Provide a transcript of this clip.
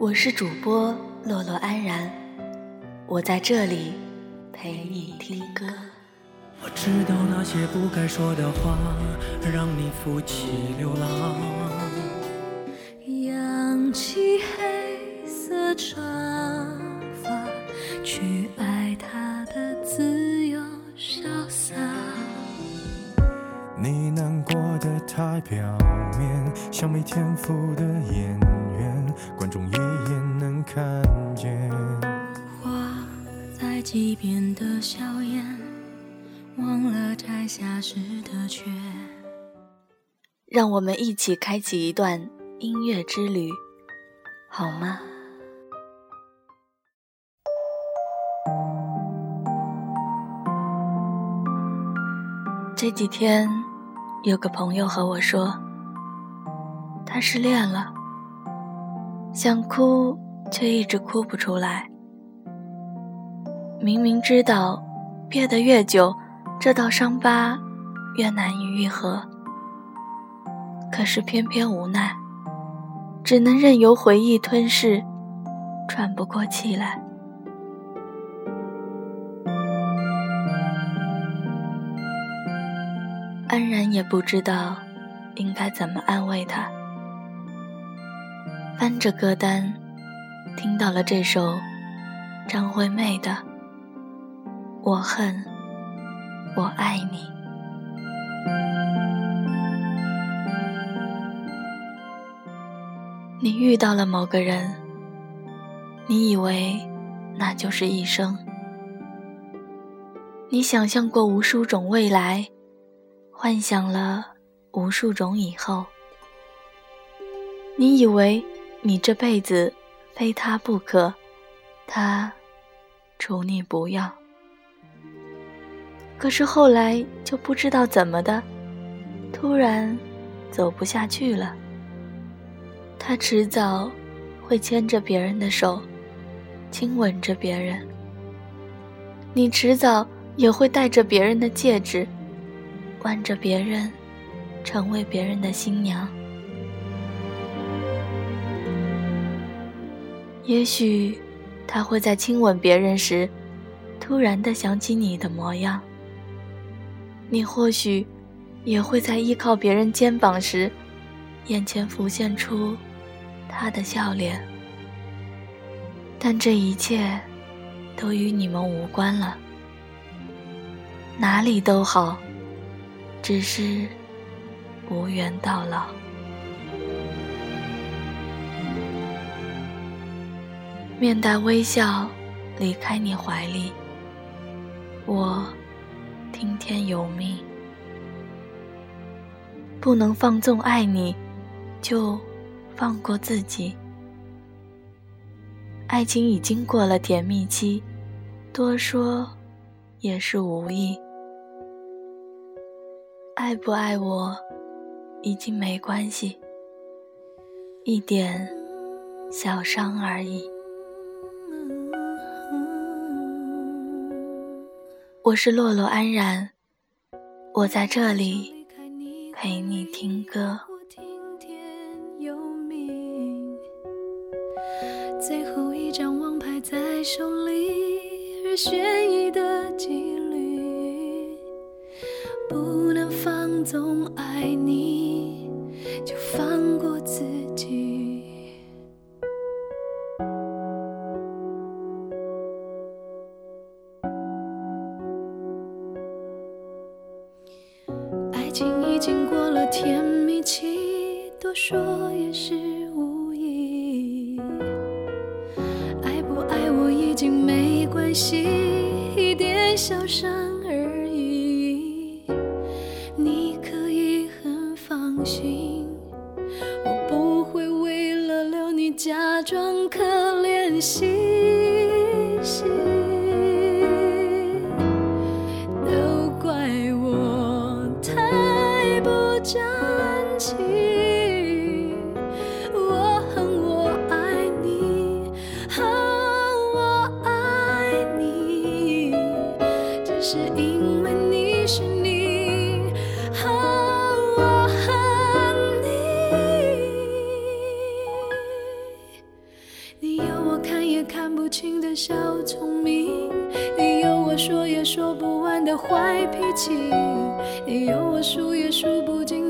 我是主播洛洛安然，我在这里陪你听歌。我知道那些不该说的话，让你负气流浪。扬起黑色长发，去爱他的自由潇洒。你难过的太表面，像没天赋的演看见。花在溪边的笑颜，忘了摘下时的缺。让我们一起开启一段音乐之旅，好吗？这几天，有个朋友和我说，他失恋了，想哭却一直哭不出来。明明知道，憋得越久，这道伤疤越难以愈合，可是偏偏无奈，只能任由回忆吞噬，喘不过气来。安然也不知道应该怎么安慰他，翻着歌单，听到了这首张惠妹的《我恨我爱你》。你遇到了某个人，你以为那就是一生，你想象过无数种未来。幻想了无数种以后，你以为你这辈子非他不可，他除你不要。可是后来就不知道怎么的，突然走不下去了。他迟早会牵着别人的手，亲吻着别人。你迟早也会戴着别人的戒指。挽着别人，成为别人的新娘。也许，他会在亲吻别人时，突然的想起你的模样。你或许，也会在依靠别人肩膀时，眼前浮现出他的笑脸。但这一切，都与你们无关了。哪里都好。只是无缘到老。面带微笑离开你怀里，我听天由命。不能放纵爱你，就放过自己。爱情已经过了甜蜜期，多说也是无益。爱不爱我，已经没关系，一点小伤而已。我是洛洛安然，我在这里陪你听歌。最后一张王牌在手里，而悬疑的几率不能。放纵爱你，就放过自己。甜蜜期多说也是无益爱不爱我已经没关系一点小伤而已。你可以很放心我不会为了留你假装可怜惜小聪明，你有我说也说不完的坏脾气，你有我数也数不尽。